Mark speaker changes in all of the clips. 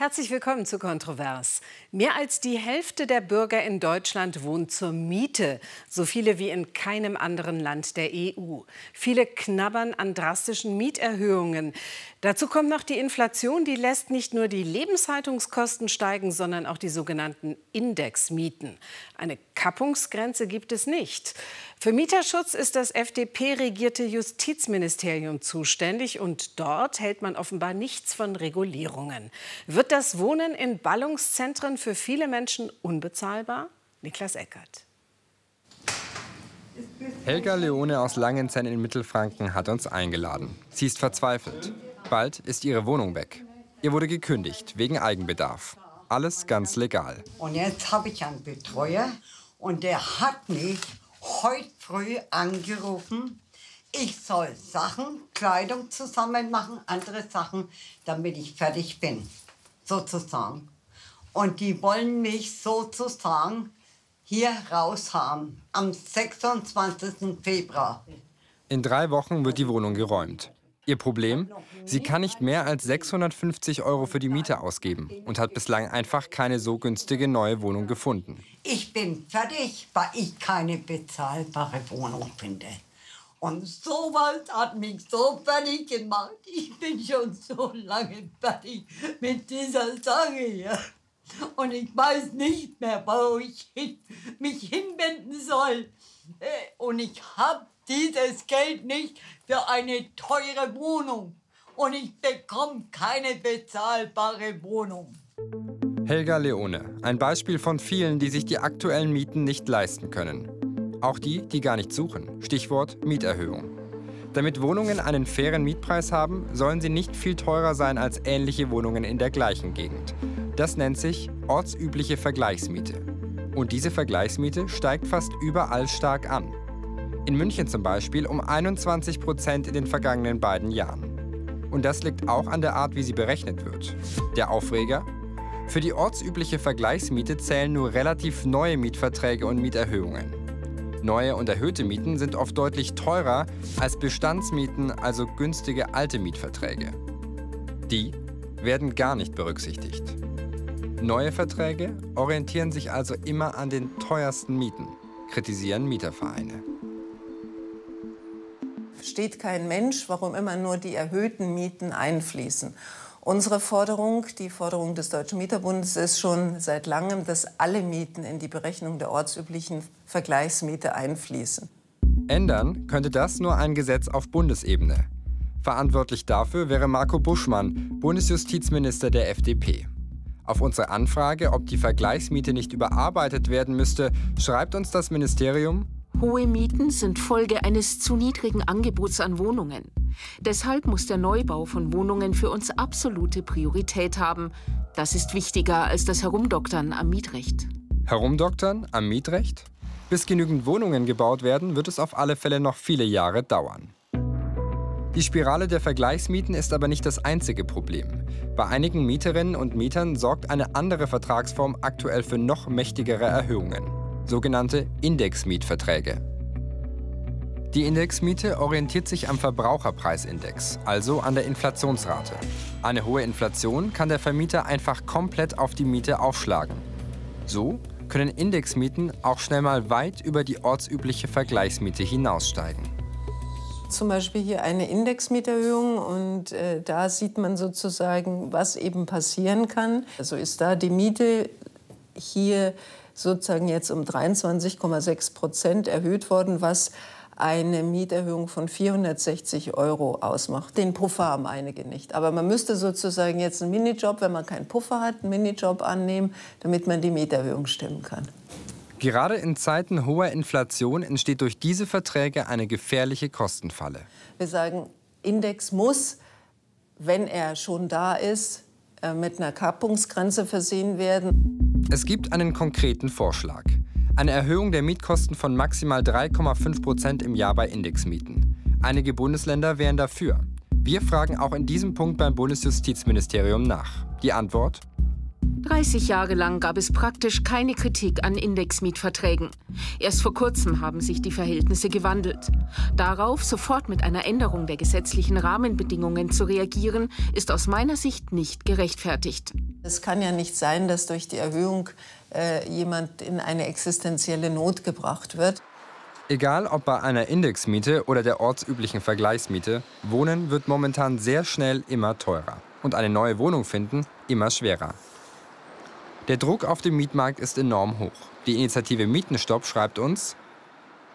Speaker 1: Herzlich willkommen zu Kontrovers. Mehr als die Hälfte der Bürger in Deutschland wohnt zur Miete, so viele wie in keinem anderen Land der EU. Viele knabbern an drastischen Mieterhöhungen. Dazu kommt noch die Inflation, die lässt nicht nur die Lebenshaltungskosten steigen, sondern auch die sogenannten Indexmieten. Eine Kappungsgrenze gibt es nicht. Für Mieterschutz ist das FDP-regierte Justizministerium zuständig und dort hält man offenbar nichts von Regulierungen. Wird das Wohnen in Ballungszentren für viele Menschen unbezahlbar? Niklas Eckert.
Speaker 2: Helga Leone aus Langenzenn in Mittelfranken hat uns eingeladen. Sie ist verzweifelt. Bald ist ihre Wohnung weg. Ihr wurde gekündigt wegen Eigenbedarf. Alles ganz legal.
Speaker 3: Und jetzt habe ich einen Betreuer und der hat mich heute früh angerufen, ich soll Sachen, Kleidung zusammen machen, andere Sachen, damit ich fertig bin, sozusagen. Und die wollen mich sozusagen hier raus haben, am 26. Februar.
Speaker 2: In drei Wochen wird die Wohnung geräumt. Ihr Problem? Sie kann nicht mehr als 650 Euro für die Miete ausgeben und hat bislang einfach keine so günstige neue Wohnung gefunden.
Speaker 3: Ich bin fertig, weil ich keine bezahlbare Wohnung finde. Und sowas hat mich so fertig gemacht. Ich bin schon so lange fertig mit dieser Sache hier. Und ich weiß nicht mehr, wo ich hin, mich hinwenden soll. Äh, und ich habe dieses Geld nicht für eine teure Wohnung. Und ich bekomme keine bezahlbare Wohnung.
Speaker 2: Helga Leone, ein Beispiel von vielen, die sich die aktuellen Mieten nicht leisten können. Auch die, die gar nicht suchen. Stichwort Mieterhöhung. Damit Wohnungen einen fairen Mietpreis haben, sollen sie nicht viel teurer sein als ähnliche Wohnungen in der gleichen Gegend. Das nennt sich ortsübliche Vergleichsmiete. Und diese Vergleichsmiete steigt fast überall stark an. In München zum Beispiel um 21 Prozent in den vergangenen beiden Jahren. Und das liegt auch an der Art, wie sie berechnet wird. Der Aufreger? Für die ortsübliche Vergleichsmiete zählen nur relativ neue Mietverträge und Mieterhöhungen. Neue und erhöhte Mieten sind oft deutlich teurer als Bestandsmieten, also günstige alte Mietverträge. Die werden gar nicht berücksichtigt. Neue Verträge orientieren sich also immer an den teuersten Mieten, kritisieren Mietervereine
Speaker 4: versteht kein Mensch, warum immer nur die erhöhten Mieten einfließen. Unsere Forderung, die Forderung des Deutschen Mieterbundes, ist schon seit langem, dass alle Mieten in die Berechnung der ortsüblichen Vergleichsmiete einfließen.
Speaker 2: Ändern könnte das nur ein Gesetz auf Bundesebene. Verantwortlich dafür wäre Marco Buschmann, Bundesjustizminister der FDP. Auf unsere Anfrage, ob die Vergleichsmiete nicht überarbeitet werden müsste, schreibt uns das Ministerium,
Speaker 5: Hohe Mieten sind Folge eines zu niedrigen Angebots an Wohnungen. Deshalb muss der Neubau von Wohnungen für uns absolute Priorität haben. Das ist wichtiger als das Herumdoktern am Mietrecht.
Speaker 2: Herumdoktern am Mietrecht? Bis genügend Wohnungen gebaut werden, wird es auf alle Fälle noch viele Jahre dauern. Die Spirale der Vergleichsmieten ist aber nicht das einzige Problem. Bei einigen Mieterinnen und Mietern sorgt eine andere Vertragsform aktuell für noch mächtigere Erhöhungen sogenannte Indexmietverträge. Die Indexmiete orientiert sich am Verbraucherpreisindex, also an der Inflationsrate. Eine hohe Inflation kann der Vermieter einfach komplett auf die Miete aufschlagen. So können Indexmieten auch schnell mal weit über die ortsübliche Vergleichsmiete hinaussteigen.
Speaker 4: Zum Beispiel hier eine Indexmieterhöhung und äh, da sieht man sozusagen, was eben passieren kann. Also ist da die Miete hier sozusagen jetzt um 23,6 Prozent erhöht worden, was eine Mieterhöhung von 460 Euro ausmacht. Den Puffer haben einige nicht. Aber man müsste sozusagen jetzt einen Minijob, wenn man keinen Puffer hat, einen Minijob annehmen, damit man die Mieterhöhung stemmen kann.
Speaker 2: Gerade in Zeiten hoher Inflation entsteht durch diese Verträge eine gefährliche Kostenfalle.
Speaker 4: Wir sagen, Index muss, wenn er schon da ist, äh, mit einer Kappungsgrenze versehen werden.
Speaker 2: Es gibt einen konkreten Vorschlag. Eine Erhöhung der Mietkosten von maximal 3,5 Prozent im Jahr bei Indexmieten. Einige Bundesländer wären dafür. Wir fragen auch in diesem Punkt beim Bundesjustizministerium nach. Die Antwort?
Speaker 5: 30 Jahre lang gab es praktisch keine Kritik an Indexmietverträgen. Erst vor kurzem haben sich die Verhältnisse gewandelt. Darauf sofort mit einer Änderung der gesetzlichen Rahmenbedingungen zu reagieren, ist aus meiner Sicht nicht gerechtfertigt.
Speaker 4: Es kann ja nicht sein, dass durch die Erhöhung äh, jemand in eine existenzielle Not gebracht wird.
Speaker 2: Egal ob bei einer Indexmiete oder der ortsüblichen Vergleichsmiete, Wohnen wird momentan sehr schnell immer teurer und eine neue Wohnung finden immer schwerer. Der Druck auf dem Mietmarkt ist enorm hoch. Die Initiative Mietenstopp schreibt uns,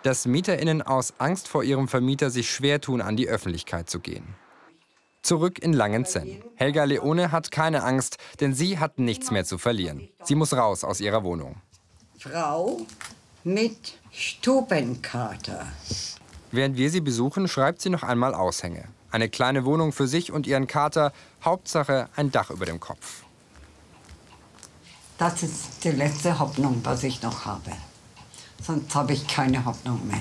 Speaker 2: dass MieterInnen aus Angst vor ihrem Vermieter sich schwer tun, an die Öffentlichkeit zu gehen. Zurück in Langenzenn. Helga Leone hat keine Angst, denn sie hat nichts mehr zu verlieren. Sie muss raus aus ihrer Wohnung.
Speaker 3: Frau mit Stubenkater.
Speaker 2: Während wir sie besuchen, schreibt sie noch einmal Aushänge. Eine kleine Wohnung für sich und ihren Kater, Hauptsache ein Dach über dem Kopf.
Speaker 3: Das ist die letzte Hoffnung, was ich noch habe. Sonst habe ich keine Hoffnung mehr.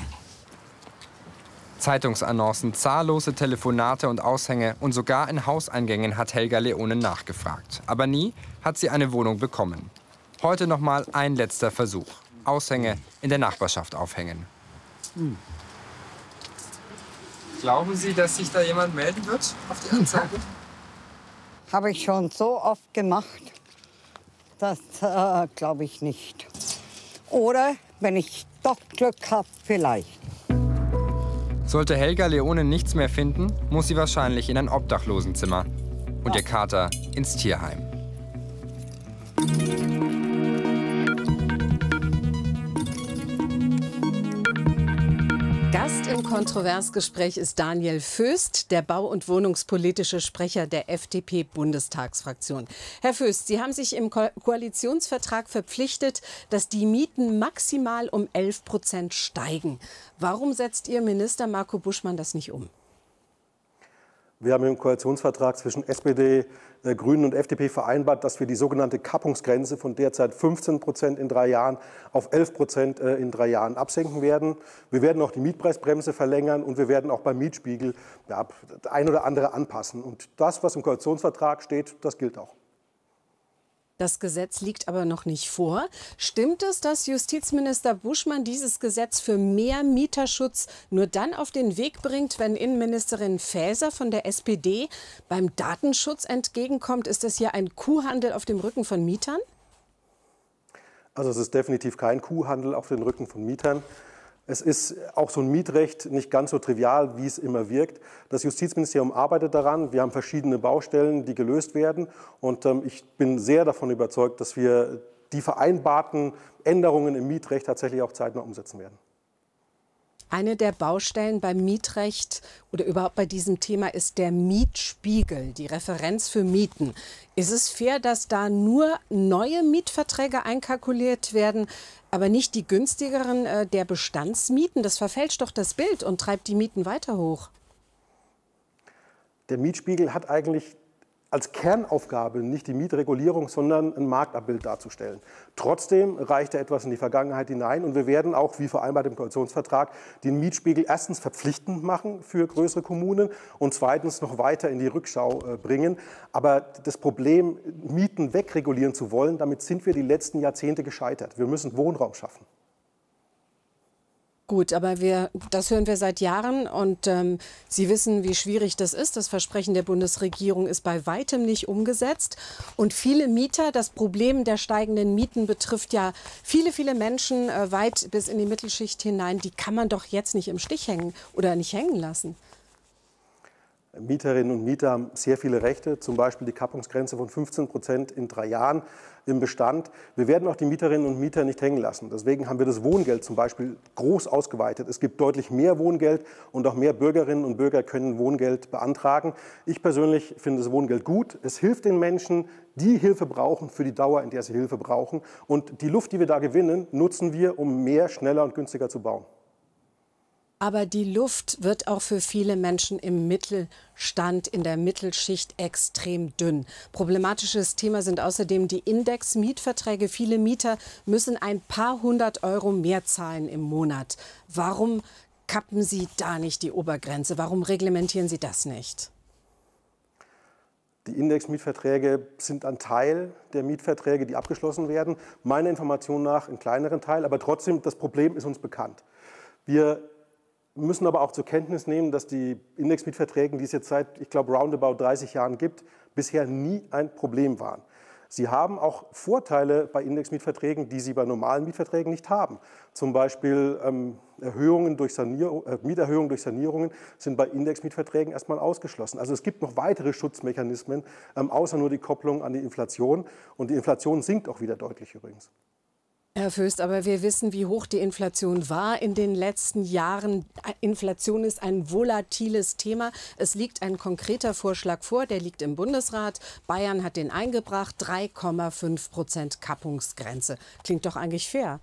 Speaker 2: Zeitungsannoncen, zahllose Telefonate und Aushänge und sogar in Hauseingängen hat Helga Leone nachgefragt. Aber nie hat sie eine Wohnung bekommen. Heute noch mal ein letzter Versuch. Aushänge in der Nachbarschaft aufhängen. Hm. Glauben Sie, dass sich da jemand melden wird auf die Anzeige?
Speaker 3: Habe ich schon so oft gemacht. Das äh, glaube ich nicht. Oder wenn ich doch Glück habe, vielleicht.
Speaker 2: Sollte Helga Leone nichts mehr finden, muss sie wahrscheinlich in ein Obdachlosenzimmer und ihr Kater ins Tierheim.
Speaker 1: Gast im Kontroversgespräch ist Daniel Föst, der bau- und wohnungspolitische Sprecher der FDP-Bundestagsfraktion. Herr Föst, Sie haben sich im Ko Koalitionsvertrag verpflichtet, dass die Mieten maximal um 11 Prozent steigen. Warum setzt Ihr Minister Marco Buschmann das nicht um?
Speaker 6: Wir haben im Koalitionsvertrag zwischen SPD, Grünen und FDP vereinbart, dass wir die sogenannte Kappungsgrenze von derzeit 15 Prozent in drei Jahren auf 11 Prozent äh, in drei Jahren absenken werden. Wir werden auch die Mietpreisbremse verlängern und wir werden auch beim Mietspiegel ja, ein oder andere anpassen. Und das, was im Koalitionsvertrag steht, das gilt auch.
Speaker 1: Das Gesetz liegt aber noch nicht vor. Stimmt es, dass Justizminister Buschmann dieses Gesetz für mehr Mieterschutz nur dann auf den Weg bringt, wenn Innenministerin Faeser von der SPD beim Datenschutz entgegenkommt? Ist das hier ein Kuhhandel auf dem Rücken von Mietern?
Speaker 6: Also es ist definitiv kein Kuhhandel auf den Rücken von Mietern. Es ist auch so ein Mietrecht nicht ganz so trivial, wie es immer wirkt. Das Justizministerium arbeitet daran. Wir haben verschiedene Baustellen, die gelöst werden. Und ähm, ich bin sehr davon überzeugt, dass wir die vereinbarten Änderungen im Mietrecht tatsächlich auch zeitnah umsetzen werden.
Speaker 1: Eine der Baustellen beim Mietrecht oder überhaupt bei diesem Thema ist der Mietspiegel, die Referenz für Mieten. Ist es fair, dass da nur neue Mietverträge einkalkuliert werden, aber nicht die günstigeren äh, der Bestandsmieten? Das verfälscht doch das Bild und treibt die Mieten weiter hoch.
Speaker 6: Der Mietspiegel hat eigentlich als Kernaufgabe nicht die Mietregulierung, sondern ein Marktabbild darzustellen. Trotzdem reicht er etwas in die Vergangenheit hinein und wir werden auch, wie vereinbart im Koalitionsvertrag, den Mietspiegel erstens verpflichtend machen für größere Kommunen und zweitens noch weiter in die Rückschau äh, bringen. Aber das Problem, Mieten wegregulieren zu wollen, damit sind wir die letzten Jahrzehnte gescheitert. Wir müssen Wohnraum schaffen.
Speaker 1: Gut, aber wir, das hören wir seit Jahren und ähm, Sie wissen, wie schwierig das ist. Das Versprechen der Bundesregierung ist bei weitem nicht umgesetzt. Und viele Mieter, das Problem der steigenden Mieten betrifft ja viele, viele Menschen äh, weit bis in die Mittelschicht hinein. Die kann man doch jetzt nicht im Stich hängen oder nicht hängen lassen.
Speaker 6: Mieterinnen und Mieter haben sehr viele Rechte, zum Beispiel die Kappungsgrenze von 15 Prozent in drei Jahren im Bestand. Wir werden auch die Mieterinnen und Mieter nicht hängen lassen. Deswegen haben wir das Wohngeld zum Beispiel groß ausgeweitet. Es gibt deutlich mehr Wohngeld und auch mehr Bürgerinnen und Bürger können Wohngeld beantragen. Ich persönlich finde das Wohngeld gut. Es hilft den Menschen, die Hilfe brauchen, für die Dauer, in der sie Hilfe brauchen. Und die Luft, die wir da gewinnen, nutzen wir, um mehr, schneller und günstiger zu bauen.
Speaker 1: Aber die Luft wird auch für viele Menschen im Mittelstand, in der Mittelschicht extrem dünn. Problematisches Thema sind außerdem die Index-Mietverträge. Viele Mieter müssen ein paar hundert Euro mehr zahlen im Monat. Warum kappen Sie da nicht die Obergrenze? Warum reglementieren Sie das nicht?
Speaker 6: Die Indexmietverträge sind ein Teil der Mietverträge, die abgeschlossen werden. Meiner Information nach ein kleineren Teil, aber trotzdem, das Problem ist uns bekannt. Wir müssen aber auch zur Kenntnis nehmen, dass die Indexmietverträge, die es jetzt seit, ich glaube, roundabout 30 Jahren gibt, bisher nie ein Problem waren. Sie haben auch Vorteile bei Indexmietverträgen, die Sie bei normalen Mietverträgen nicht haben. Zum Beispiel ähm, Erhöhungen durch äh, Mieterhöhungen durch Sanierungen sind bei Indexmietverträgen erstmal ausgeschlossen. Also es gibt noch weitere Schutzmechanismen, ähm, außer nur die Kopplung an die Inflation. Und die Inflation sinkt auch wieder deutlich übrigens.
Speaker 1: Herr Föst, aber wir wissen, wie hoch die Inflation war in den letzten Jahren. Inflation ist ein volatiles Thema. Es liegt ein konkreter Vorschlag vor, der liegt im Bundesrat. Bayern hat den eingebracht, 3,5 Prozent Kappungsgrenze. Klingt doch eigentlich fair.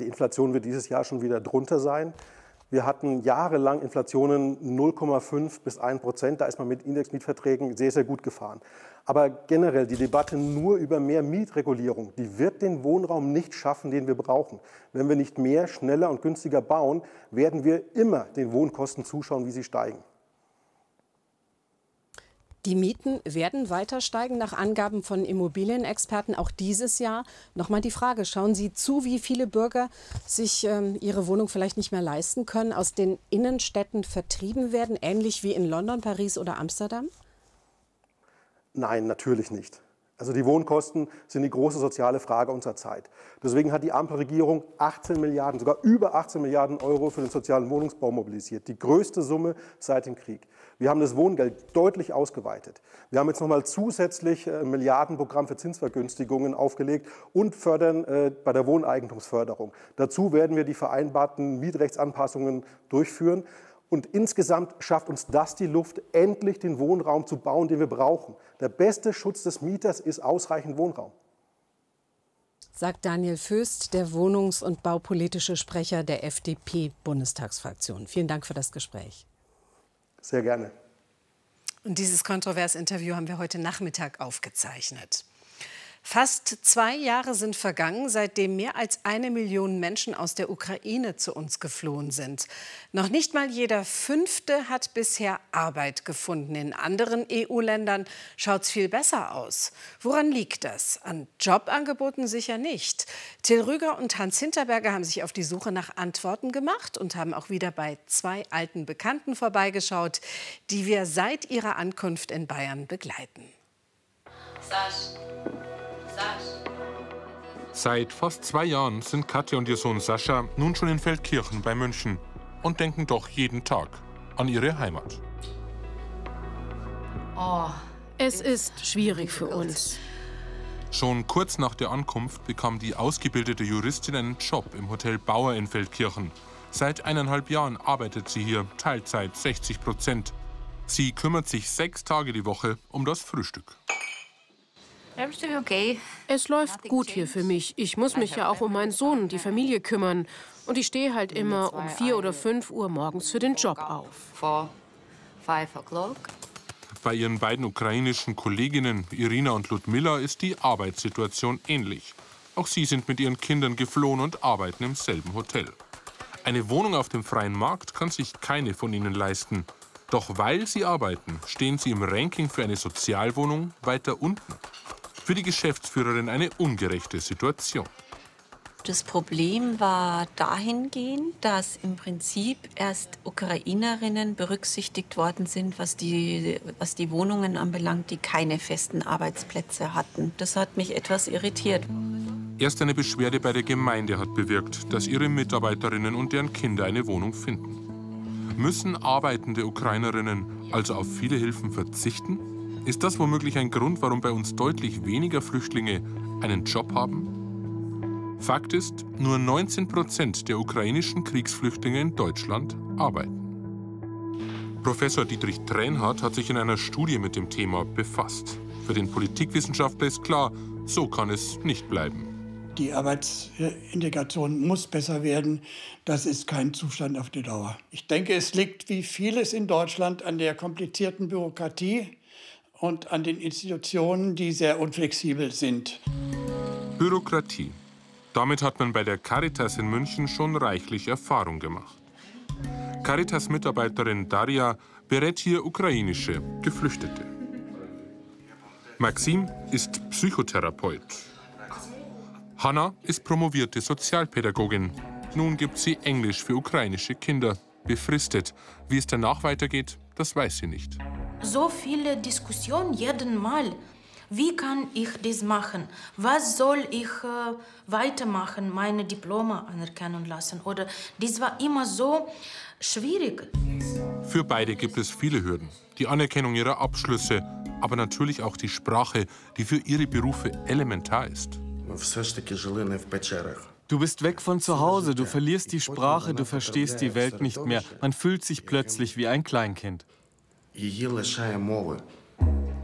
Speaker 6: Die Inflation wird dieses Jahr schon wieder drunter sein. Wir hatten jahrelang Inflationen 0,5 bis 1 Prozent. Da ist man mit Indexmietverträgen sehr, sehr gut gefahren. Aber generell die Debatte nur über mehr Mietregulierung, die wird den Wohnraum nicht schaffen, den wir brauchen. Wenn wir nicht mehr, schneller und günstiger bauen, werden wir immer den Wohnkosten zuschauen, wie sie steigen.
Speaker 1: Die Mieten werden weiter steigen, nach Angaben von Immobilienexperten auch dieses Jahr. Nochmal die Frage, schauen Sie zu, wie viele Bürger sich ähm, ihre Wohnung vielleicht nicht mehr leisten können, aus den Innenstädten vertrieben werden, ähnlich wie in London, Paris oder Amsterdam?
Speaker 6: Nein, natürlich nicht. Also die Wohnkosten sind die große soziale Frage unserer Zeit. Deswegen hat die Ampelregierung 18 Milliarden, sogar über 18 Milliarden Euro für den sozialen Wohnungsbau mobilisiert. Die größte Summe seit dem Krieg. Wir haben das Wohngeld deutlich ausgeweitet. Wir haben jetzt nochmal zusätzlich ein Milliardenprogramm für Zinsvergünstigungen aufgelegt und fördern äh, bei der Wohneigentumsförderung. Dazu werden wir die vereinbarten Mietrechtsanpassungen durchführen. Und insgesamt schafft uns das die Luft, endlich den Wohnraum zu bauen, den wir brauchen. Der beste Schutz des Mieters ist ausreichend Wohnraum.
Speaker 1: Sagt Daniel Föst, der wohnungs- und baupolitische Sprecher der FDP-Bundestagsfraktion. Vielen Dank für das Gespräch.
Speaker 6: Sehr gerne.
Speaker 1: Und dieses kontroverse Interview haben wir heute Nachmittag aufgezeichnet. Fast zwei Jahre sind vergangen, seitdem mehr als eine Million Menschen aus der Ukraine zu uns geflohen sind. Noch nicht mal jeder Fünfte hat bisher Arbeit gefunden. In anderen EU-Ländern schaut es viel besser aus. Woran liegt das? An Jobangeboten sicher nicht. Till Rüger und Hans Hinterberger haben sich auf die Suche nach Antworten gemacht und haben auch wieder bei zwei alten Bekannten vorbeigeschaut, die wir seit ihrer Ankunft in Bayern begleiten. Sasch.
Speaker 7: Seit fast zwei Jahren sind Katja und ihr Sohn Sascha nun schon in Feldkirchen bei München und denken doch jeden Tag an ihre Heimat.
Speaker 8: Oh, es ist schwierig für uns.
Speaker 7: Schon kurz nach der Ankunft bekam die ausgebildete Juristin einen Job im Hotel Bauer in Feldkirchen. Seit eineinhalb Jahren arbeitet sie hier Teilzeit 60 Prozent. Sie kümmert sich sechs Tage die Woche um das Frühstück.
Speaker 8: Es läuft gut hier für mich. Ich muss mich ja auch um meinen Sohn und die Familie kümmern. Und ich stehe halt immer um vier oder fünf Uhr morgens für den Job auf.
Speaker 7: Bei ihren beiden ukrainischen Kolleginnen Irina und Ludmilla ist die Arbeitssituation ähnlich. Auch sie sind mit ihren Kindern geflohen und arbeiten im selben Hotel. Eine Wohnung auf dem freien Markt kann sich keine von ihnen leisten. Doch weil sie arbeiten, stehen sie im Ranking für eine Sozialwohnung weiter unten. Für die Geschäftsführerin eine ungerechte Situation.
Speaker 9: Das Problem war dahingehend, dass im Prinzip erst Ukrainerinnen berücksichtigt worden sind, was die, was die Wohnungen anbelangt, die keine festen Arbeitsplätze hatten. Das hat mich etwas irritiert.
Speaker 7: Erst eine Beschwerde bei der Gemeinde hat bewirkt, dass ihre Mitarbeiterinnen und deren Kinder eine Wohnung finden. Müssen arbeitende Ukrainerinnen also auf viele Hilfen verzichten? Ist das womöglich ein Grund, warum bei uns deutlich weniger Flüchtlinge einen Job haben? Fakt ist, nur 19 Prozent der ukrainischen Kriegsflüchtlinge in Deutschland arbeiten. Professor Dietrich Tränhardt hat sich in einer Studie mit dem Thema befasst. Für den Politikwissenschaftler ist klar, so kann es nicht bleiben.
Speaker 10: Die Arbeitsintegration muss besser werden. Das ist kein Zustand auf die Dauer. Ich denke, es liegt wie vieles in Deutschland an der komplizierten Bürokratie und an den Institutionen, die sehr unflexibel sind.
Speaker 7: Bürokratie. Damit hat man bei der Caritas in München schon reichlich Erfahrung gemacht. Caritas-Mitarbeiterin Daria berät hier ukrainische Geflüchtete. Maxim ist Psychotherapeut. Hanna ist promovierte Sozialpädagogin. Nun gibt sie Englisch für ukrainische Kinder, befristet. Wie es danach weitergeht, das weiß sie nicht
Speaker 11: so viele Diskussionen jeden Mal. wie kann ich das machen? Was soll ich äh, weitermachen, meine Diplome anerkennen lassen? Oder das war immer so schwierig.
Speaker 7: Für beide gibt es viele Hürden. Die Anerkennung ihrer Abschlüsse, aber natürlich auch die Sprache, die für ihre Berufe elementar ist.
Speaker 12: Du bist weg von zu Hause, du verlierst die Sprache, du verstehst die Welt nicht mehr. Man fühlt sich plötzlich wie ein Kleinkind.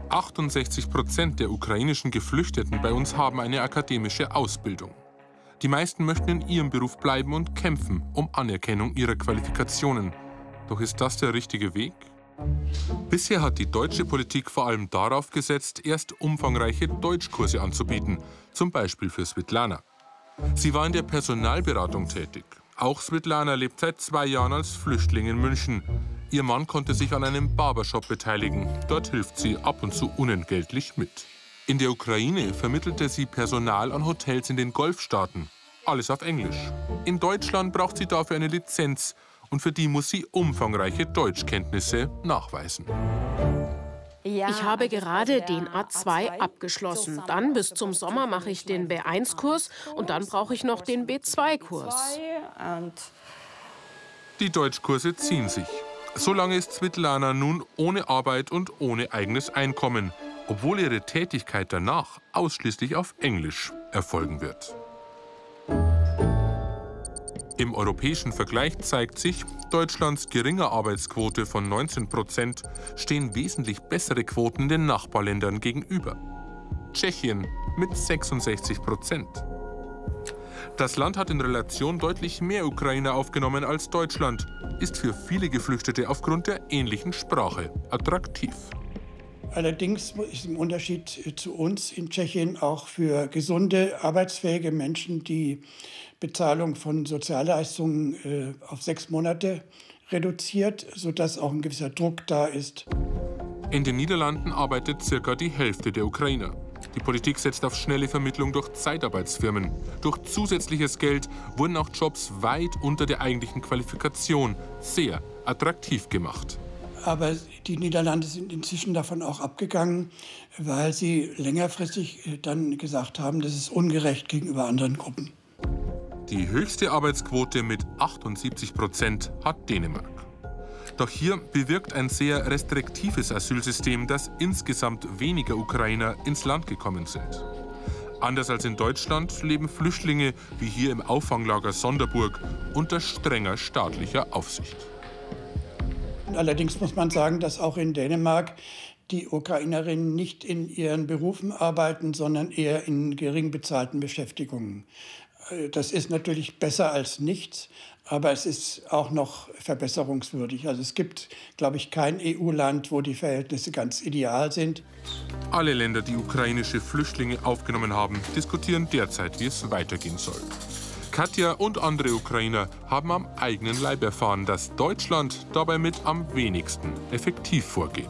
Speaker 7: 68 Prozent der ukrainischen Geflüchteten bei uns haben eine akademische Ausbildung. Die meisten möchten in ihrem Beruf bleiben und kämpfen um Anerkennung ihrer Qualifikationen. Doch ist das der richtige Weg? Bisher hat die deutsche Politik vor allem darauf gesetzt, erst umfangreiche Deutschkurse anzubieten, zum Beispiel für Svetlana. Sie war in der Personalberatung tätig. Auch Svetlana lebt seit zwei Jahren als Flüchtling in München. Ihr Mann konnte sich an einem Barbershop beteiligen. Dort hilft sie ab und zu unentgeltlich mit. In der Ukraine vermittelte sie Personal an Hotels in den Golfstaaten. Alles auf Englisch. In Deutschland braucht sie dafür eine Lizenz und für die muss sie umfangreiche Deutschkenntnisse nachweisen.
Speaker 8: Ich habe gerade den A2 abgeschlossen. Dann bis zum Sommer mache ich den B1-Kurs und dann brauche ich noch den B2-Kurs.
Speaker 7: Die Deutschkurse ziehen sich. Solange ist Svetlana nun ohne Arbeit und ohne eigenes Einkommen, obwohl ihre Tätigkeit danach ausschließlich auf Englisch erfolgen wird. Im europäischen Vergleich zeigt sich, Deutschlands geringer Arbeitsquote von 19 Prozent stehen wesentlich bessere Quoten den Nachbarländern gegenüber. Tschechien mit 66 Prozent. Das Land hat in Relation deutlich mehr Ukrainer aufgenommen als Deutschland, ist für viele Geflüchtete aufgrund der ähnlichen Sprache attraktiv.
Speaker 10: Allerdings ist im Unterschied zu uns in Tschechien auch für gesunde, arbeitsfähige Menschen die Bezahlung von Sozialleistungen äh, auf sechs Monate reduziert, sodass auch ein gewisser Druck da ist.
Speaker 7: In den Niederlanden arbeitet circa die Hälfte der Ukrainer. Die Politik setzt auf schnelle Vermittlung durch Zeitarbeitsfirmen. Durch zusätzliches Geld wurden auch Jobs weit unter der eigentlichen Qualifikation sehr attraktiv gemacht.
Speaker 10: Aber die Niederlande sind inzwischen davon auch abgegangen, weil sie längerfristig äh, dann gesagt haben, das ist ungerecht gegenüber anderen Gruppen.
Speaker 7: Die höchste Arbeitsquote mit 78 Prozent hat Dänemark. Doch hier bewirkt ein sehr restriktives Asylsystem, dass insgesamt weniger Ukrainer ins Land gekommen sind. Anders als in Deutschland leben Flüchtlinge, wie hier im Auffanglager Sonderburg, unter strenger staatlicher Aufsicht.
Speaker 10: Allerdings muss man sagen, dass auch in Dänemark die Ukrainerinnen nicht in ihren Berufen arbeiten, sondern eher in gering bezahlten Beschäftigungen. Das ist natürlich besser als nichts, aber es ist auch noch verbesserungswürdig. Also es gibt, glaube ich, kein EU-Land, wo die Verhältnisse ganz ideal sind.
Speaker 7: Alle Länder, die ukrainische Flüchtlinge aufgenommen haben, diskutieren derzeit, wie es weitergehen soll. Katja und andere Ukrainer haben am eigenen Leib erfahren, dass Deutschland dabei mit am wenigsten effektiv vorgeht.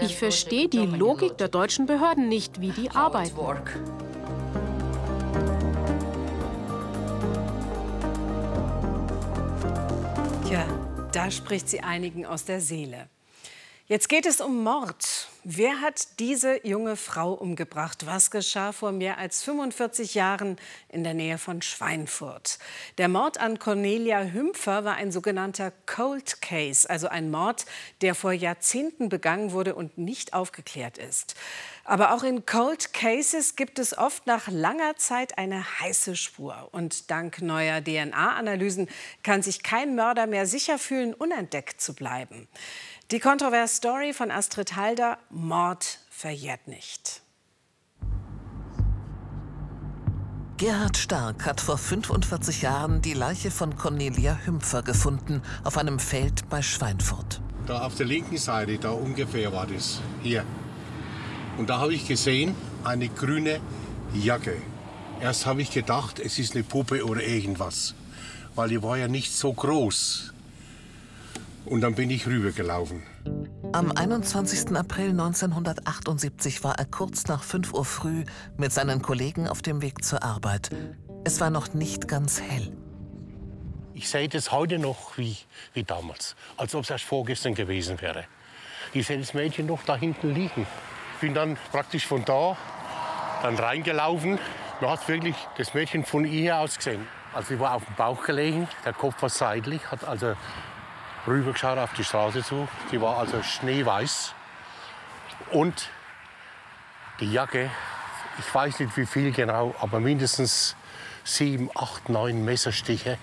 Speaker 8: Ich verstehe die Logik der deutschen Behörden nicht, wie die arbeiten.
Speaker 1: Ja, da spricht sie einigen aus der Seele. Jetzt geht es um Mord. Wer hat diese junge Frau umgebracht? Was geschah vor mehr als 45 Jahren in der Nähe von Schweinfurt? Der Mord an Cornelia Hümpfer war ein sogenannter Cold Case, also ein Mord, der vor Jahrzehnten begangen wurde und nicht aufgeklärt ist. Aber auch in Cold Cases gibt es oft nach langer Zeit eine heiße Spur. Und dank neuer DNA-Analysen kann sich kein Mörder mehr sicher fühlen, unentdeckt zu bleiben. Die kontroverse Story von Astrid Halder, Mord verjährt nicht.
Speaker 13: Gerhard Stark hat vor 45 Jahren die Leiche von Cornelia Hümpfer gefunden auf einem Feld bei Schweinfurt.
Speaker 14: Da auf der linken Seite, da ungefähr war das, hier. Und da habe ich gesehen, eine grüne Jacke. Erst habe ich gedacht, es ist eine Puppe oder irgendwas, weil die war ja nicht so groß. Und dann bin ich rübergelaufen.
Speaker 13: Am 21. April 1978 war er kurz nach 5 Uhr früh mit seinen Kollegen auf dem Weg zur Arbeit. Es war noch nicht ganz hell.
Speaker 14: Ich sehe das heute noch wie, wie damals, als ob es erst vorgestern gewesen wäre. Ich sehe das Mädchen noch da hinten liegen. Bin dann praktisch von da dann reingelaufen. Man hat wirklich das Mädchen von ihr aus gesehen. Also sie war auf dem Bauch gelegen, der Kopf war seitlich, hat also rübergeschaut auf die Straße zu. Sie war also schneeweiß. Und die Jacke, ich weiß nicht wie viel genau, aber mindestens sieben, acht, neun Messerstiche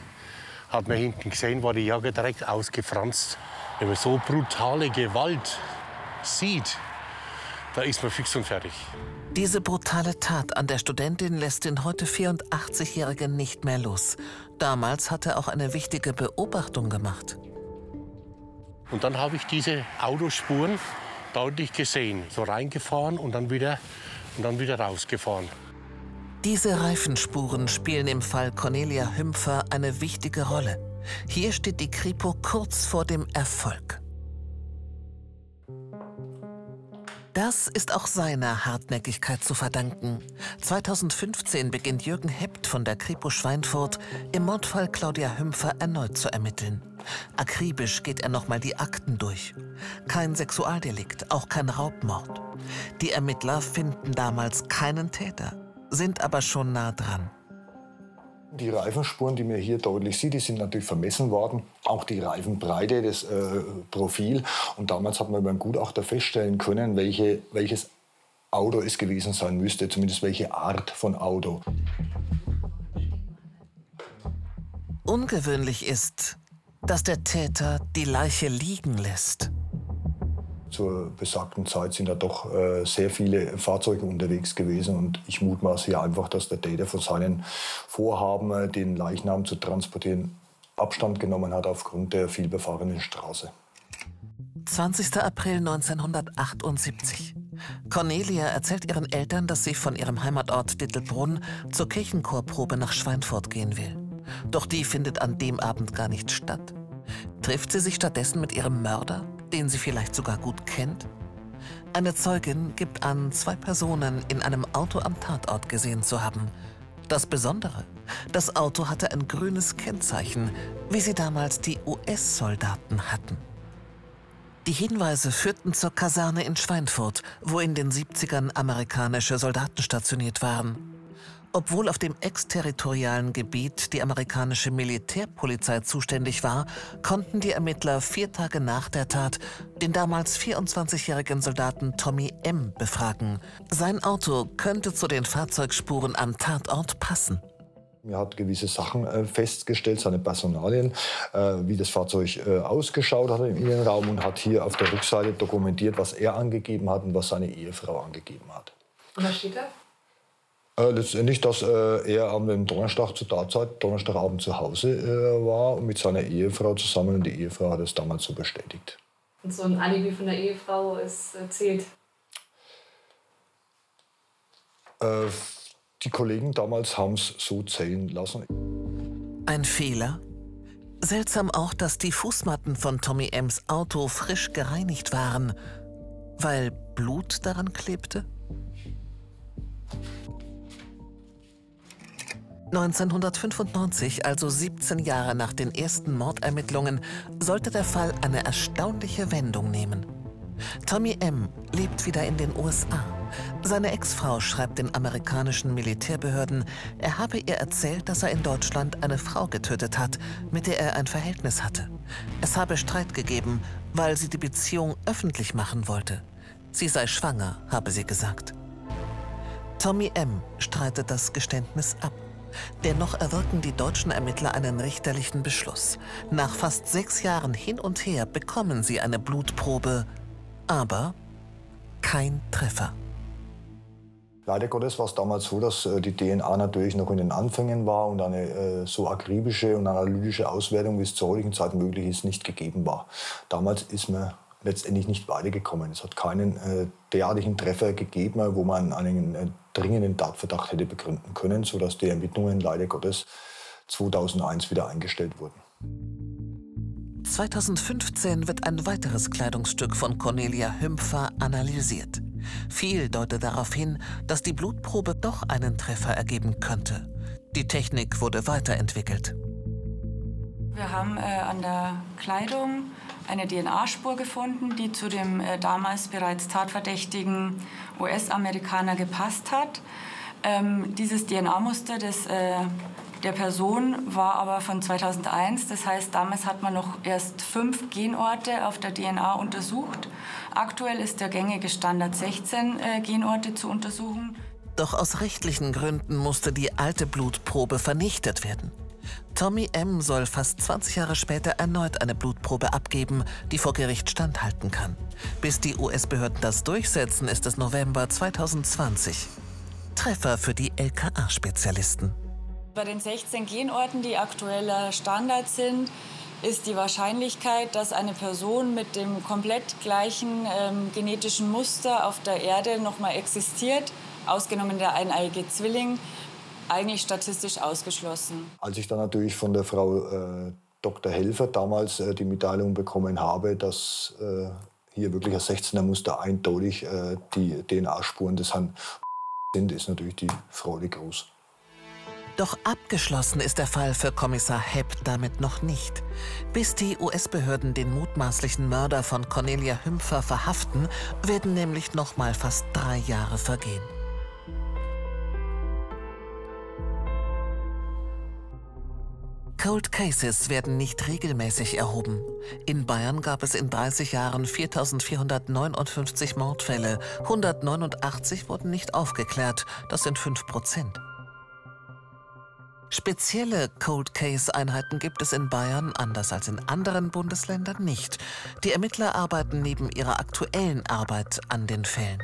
Speaker 14: hat man hinten gesehen, war die Jacke direkt ausgefranst. Wenn man so brutale Gewalt sieht, da ist man fix und fertig.
Speaker 13: Diese brutale Tat an der Studentin lässt den heute 84-Jährigen nicht mehr los. Damals hat er auch eine wichtige Beobachtung gemacht.
Speaker 14: Und dann habe ich diese Autospuren deutlich gesehen. So reingefahren und dann wieder, und dann wieder rausgefahren.
Speaker 13: Diese Reifenspuren spielen im Fall Cornelia Hümpfer eine wichtige Rolle. Hier steht die Kripo kurz vor dem Erfolg. Das ist auch seiner Hartnäckigkeit zu verdanken. 2015 beginnt Jürgen Hept von der Kripo Schweinfurt im Mordfall Claudia Hümpfer erneut zu ermitteln. Akribisch geht er nochmal die Akten durch. Kein Sexualdelikt, auch kein Raubmord. Die Ermittler finden damals keinen Täter, sind aber schon nah dran.
Speaker 15: Die Reifenspuren, die man hier deutlich sieht, die sind natürlich vermessen worden. Auch die Reifenbreite, das äh, Profil. Und damals hat man beim Gutachter feststellen können, welche, welches Auto es gewesen sein müsste, zumindest welche Art von Auto.
Speaker 13: Ungewöhnlich ist, dass der Täter die Leiche liegen lässt.
Speaker 15: Zur besagten Zeit sind da doch äh, sehr viele Fahrzeuge unterwegs gewesen und ich mutmaße hier einfach, dass der Täter von seinen Vorhaben, äh, den Leichnam zu transportieren, Abstand genommen hat aufgrund der vielbefahrenen Straße.
Speaker 13: 20. April 1978. Cornelia erzählt ihren Eltern, dass sie von ihrem Heimatort Dittelbrunn zur Kirchenchorprobe nach Schweinfurt gehen will. Doch die findet an dem Abend gar nicht statt. Trifft sie sich stattdessen mit ihrem Mörder, den sie vielleicht sogar gut kennt? Eine Zeugin gibt an, zwei Personen in einem Auto am Tatort gesehen zu haben. Das Besondere, das Auto hatte ein grünes Kennzeichen, wie sie damals die US-Soldaten hatten. Die Hinweise führten zur Kaserne in Schweinfurt, wo in den 70ern amerikanische Soldaten stationiert waren. Obwohl auf dem exterritorialen Gebiet die amerikanische Militärpolizei zuständig war, konnten die Ermittler vier Tage nach der Tat den damals 24-jährigen Soldaten Tommy M. befragen. Sein Auto könnte zu den Fahrzeugspuren am Tatort passen.
Speaker 15: Er hat gewisse Sachen äh, festgestellt, seine Personalien, äh, wie das Fahrzeug äh, ausgeschaut hat im Innenraum und hat hier auf der Rückseite dokumentiert, was er angegeben hat und was seine Ehefrau angegeben hat.
Speaker 16: Und was steht da?
Speaker 15: Äh, letztendlich, dass äh, er am Donnerstag zur Tatzeit, Donnerstagabend zu Hause äh, war mit seiner Ehefrau zusammen und die Ehefrau hat es damals so bestätigt.
Speaker 16: Und so ein Alibi von der Ehefrau ist erzählt?
Speaker 15: Äh, die Kollegen damals haben es so zählen lassen.
Speaker 13: Ein Fehler? Seltsam auch, dass die Fußmatten von Tommy M's Auto frisch gereinigt waren, weil Blut daran klebte? 1995, also 17 Jahre nach den ersten Mordermittlungen, sollte der Fall eine erstaunliche Wendung nehmen. Tommy M. lebt wieder in den USA. Seine Ex-Frau schreibt den amerikanischen Militärbehörden, er habe ihr erzählt, dass er in Deutschland eine Frau getötet hat, mit der er ein Verhältnis hatte. Es habe Streit gegeben, weil sie die Beziehung öffentlich machen wollte. Sie sei schwanger, habe sie gesagt. Tommy M. streitet das Geständnis ab. Dennoch erwirken die deutschen Ermittler einen richterlichen Beschluss. Nach fast sechs Jahren hin und her bekommen sie eine Blutprobe, aber kein Treffer.
Speaker 15: Leider Gottes war es damals so, dass äh, die DNA natürlich noch in den Anfängen war und eine äh, so akribische und analytische Auswertung, wie es zur heutigen Zeit möglich ist, nicht gegeben war. Damals ist man letztendlich nicht weitergekommen. Es hat keinen äh, derartigen Treffer gegeben, wo man einen äh, dringenden Tatverdacht hätte begründen können, sodass die Ermittlungen leider Gottes 2001 wieder eingestellt wurden.
Speaker 13: 2015 wird ein weiteres Kleidungsstück von Cornelia Hümpfer analysiert. Viel deutet darauf hin, dass die Blutprobe doch einen Treffer ergeben könnte. Die Technik wurde weiterentwickelt.
Speaker 16: Wir haben äh, an der Kleidung
Speaker 17: eine DNA-Spur gefunden, die zu dem äh, damals bereits tatverdächtigen US-Amerikaner gepasst hat. Ähm, dieses DNA-Muster äh, der Person war aber von 2001. Das heißt, damals hat man noch erst fünf Genorte auf der DNA untersucht. Aktuell ist der gängige Standard 16 äh, Genorte zu untersuchen.
Speaker 13: Doch aus rechtlichen Gründen musste die alte Blutprobe vernichtet werden. Tommy M. soll fast 20 Jahre später erneut eine Blutprobe abgeben, die vor Gericht standhalten kann. Bis die US-Behörden das durchsetzen, ist es November 2020. Treffer für die LKA-Spezialisten.
Speaker 17: Bei den 16 Genorten, die aktueller Standard sind, ist die Wahrscheinlichkeit, dass eine Person mit dem komplett gleichen ähm, genetischen Muster auf der Erde noch mal existiert, ausgenommen der eineiige Zwilling, eigentlich statistisch ausgeschlossen.
Speaker 15: Als ich dann natürlich von der Frau äh, Dr. Helfer damals äh, die Mitteilung bekommen habe, dass äh, hier wirklich ein 16er Muster eindeutig äh, die DNA-Spuren des Herrn sind, ist natürlich die Freude groß.
Speaker 13: Doch abgeschlossen ist der Fall für Kommissar Hepp damit noch nicht. Bis die US-Behörden den mutmaßlichen Mörder von Cornelia Hümpfer verhaften, werden nämlich noch mal fast drei Jahre vergehen. Cold Cases werden nicht regelmäßig erhoben. In Bayern gab es in 30 Jahren 4.459 Mordfälle. 189 wurden nicht aufgeklärt. Das sind 5 Prozent. Spezielle Cold Case-Einheiten gibt es in Bayern, anders als in anderen Bundesländern, nicht. Die Ermittler arbeiten neben ihrer aktuellen Arbeit an den Fällen.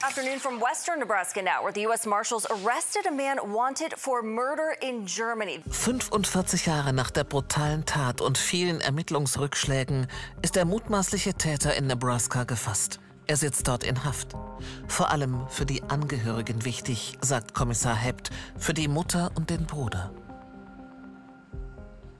Speaker 18: Afternoon from western Nebraska now, where the U.S. Marshals arrested a man wanted for murder in Germany.
Speaker 13: 45 Jahre nach der brutalen Tat und vielen Ermittlungsrückschlägen ist der mutmaßliche Täter in Nebraska gefasst. Er sitzt dort in Haft. Vor allem für die Angehörigen wichtig, sagt Kommissar Hept, für die Mutter und den Bruder.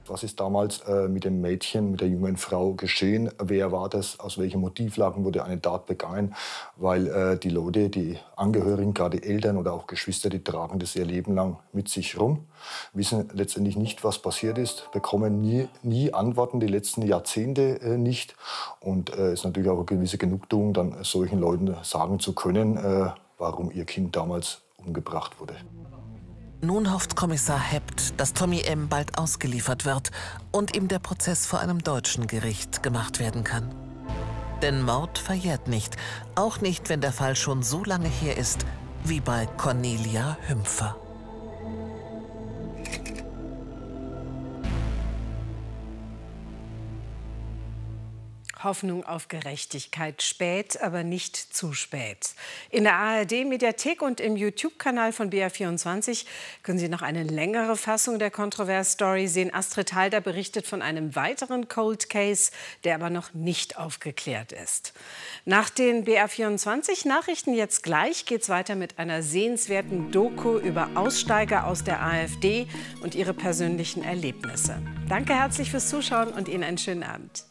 Speaker 15: Was ist damals äh, mit dem Mädchen, mit der jungen Frau geschehen? Wer war das? Aus welchen Motivlagen wurde eine Tat begangen? Weil äh, die Leute, die Angehörigen, gerade Eltern oder auch Geschwister, die tragen das ihr Leben lang mit sich rum, wissen letztendlich nicht, was passiert ist, bekommen nie, nie Antworten, die letzten Jahrzehnte äh, nicht. Und es äh, ist natürlich auch eine gewisse Genugtuung, dann solchen Leuten sagen zu können, äh, warum ihr Kind damals umgebracht wurde.
Speaker 13: Nun hofft Kommissar Hept, dass Tommy M. bald ausgeliefert wird und ihm der Prozess vor einem deutschen Gericht gemacht werden kann. Denn Mord verjährt nicht, auch nicht, wenn der Fall schon so lange her ist wie bei Cornelia Hümpfer.
Speaker 1: Hoffnung auf Gerechtigkeit. Spät, aber nicht zu spät. In der ARD-Mediathek und im YouTube-Kanal von BR24 können Sie noch eine längere Fassung der Kontrovers-Story sehen. Astrid Halder berichtet von einem weiteren Cold Case, der aber noch nicht aufgeklärt ist. Nach den BR24-Nachrichten jetzt gleich geht es weiter mit einer sehenswerten Doku über Aussteiger aus der AfD und ihre persönlichen Erlebnisse. Danke herzlich fürs Zuschauen und Ihnen einen schönen Abend.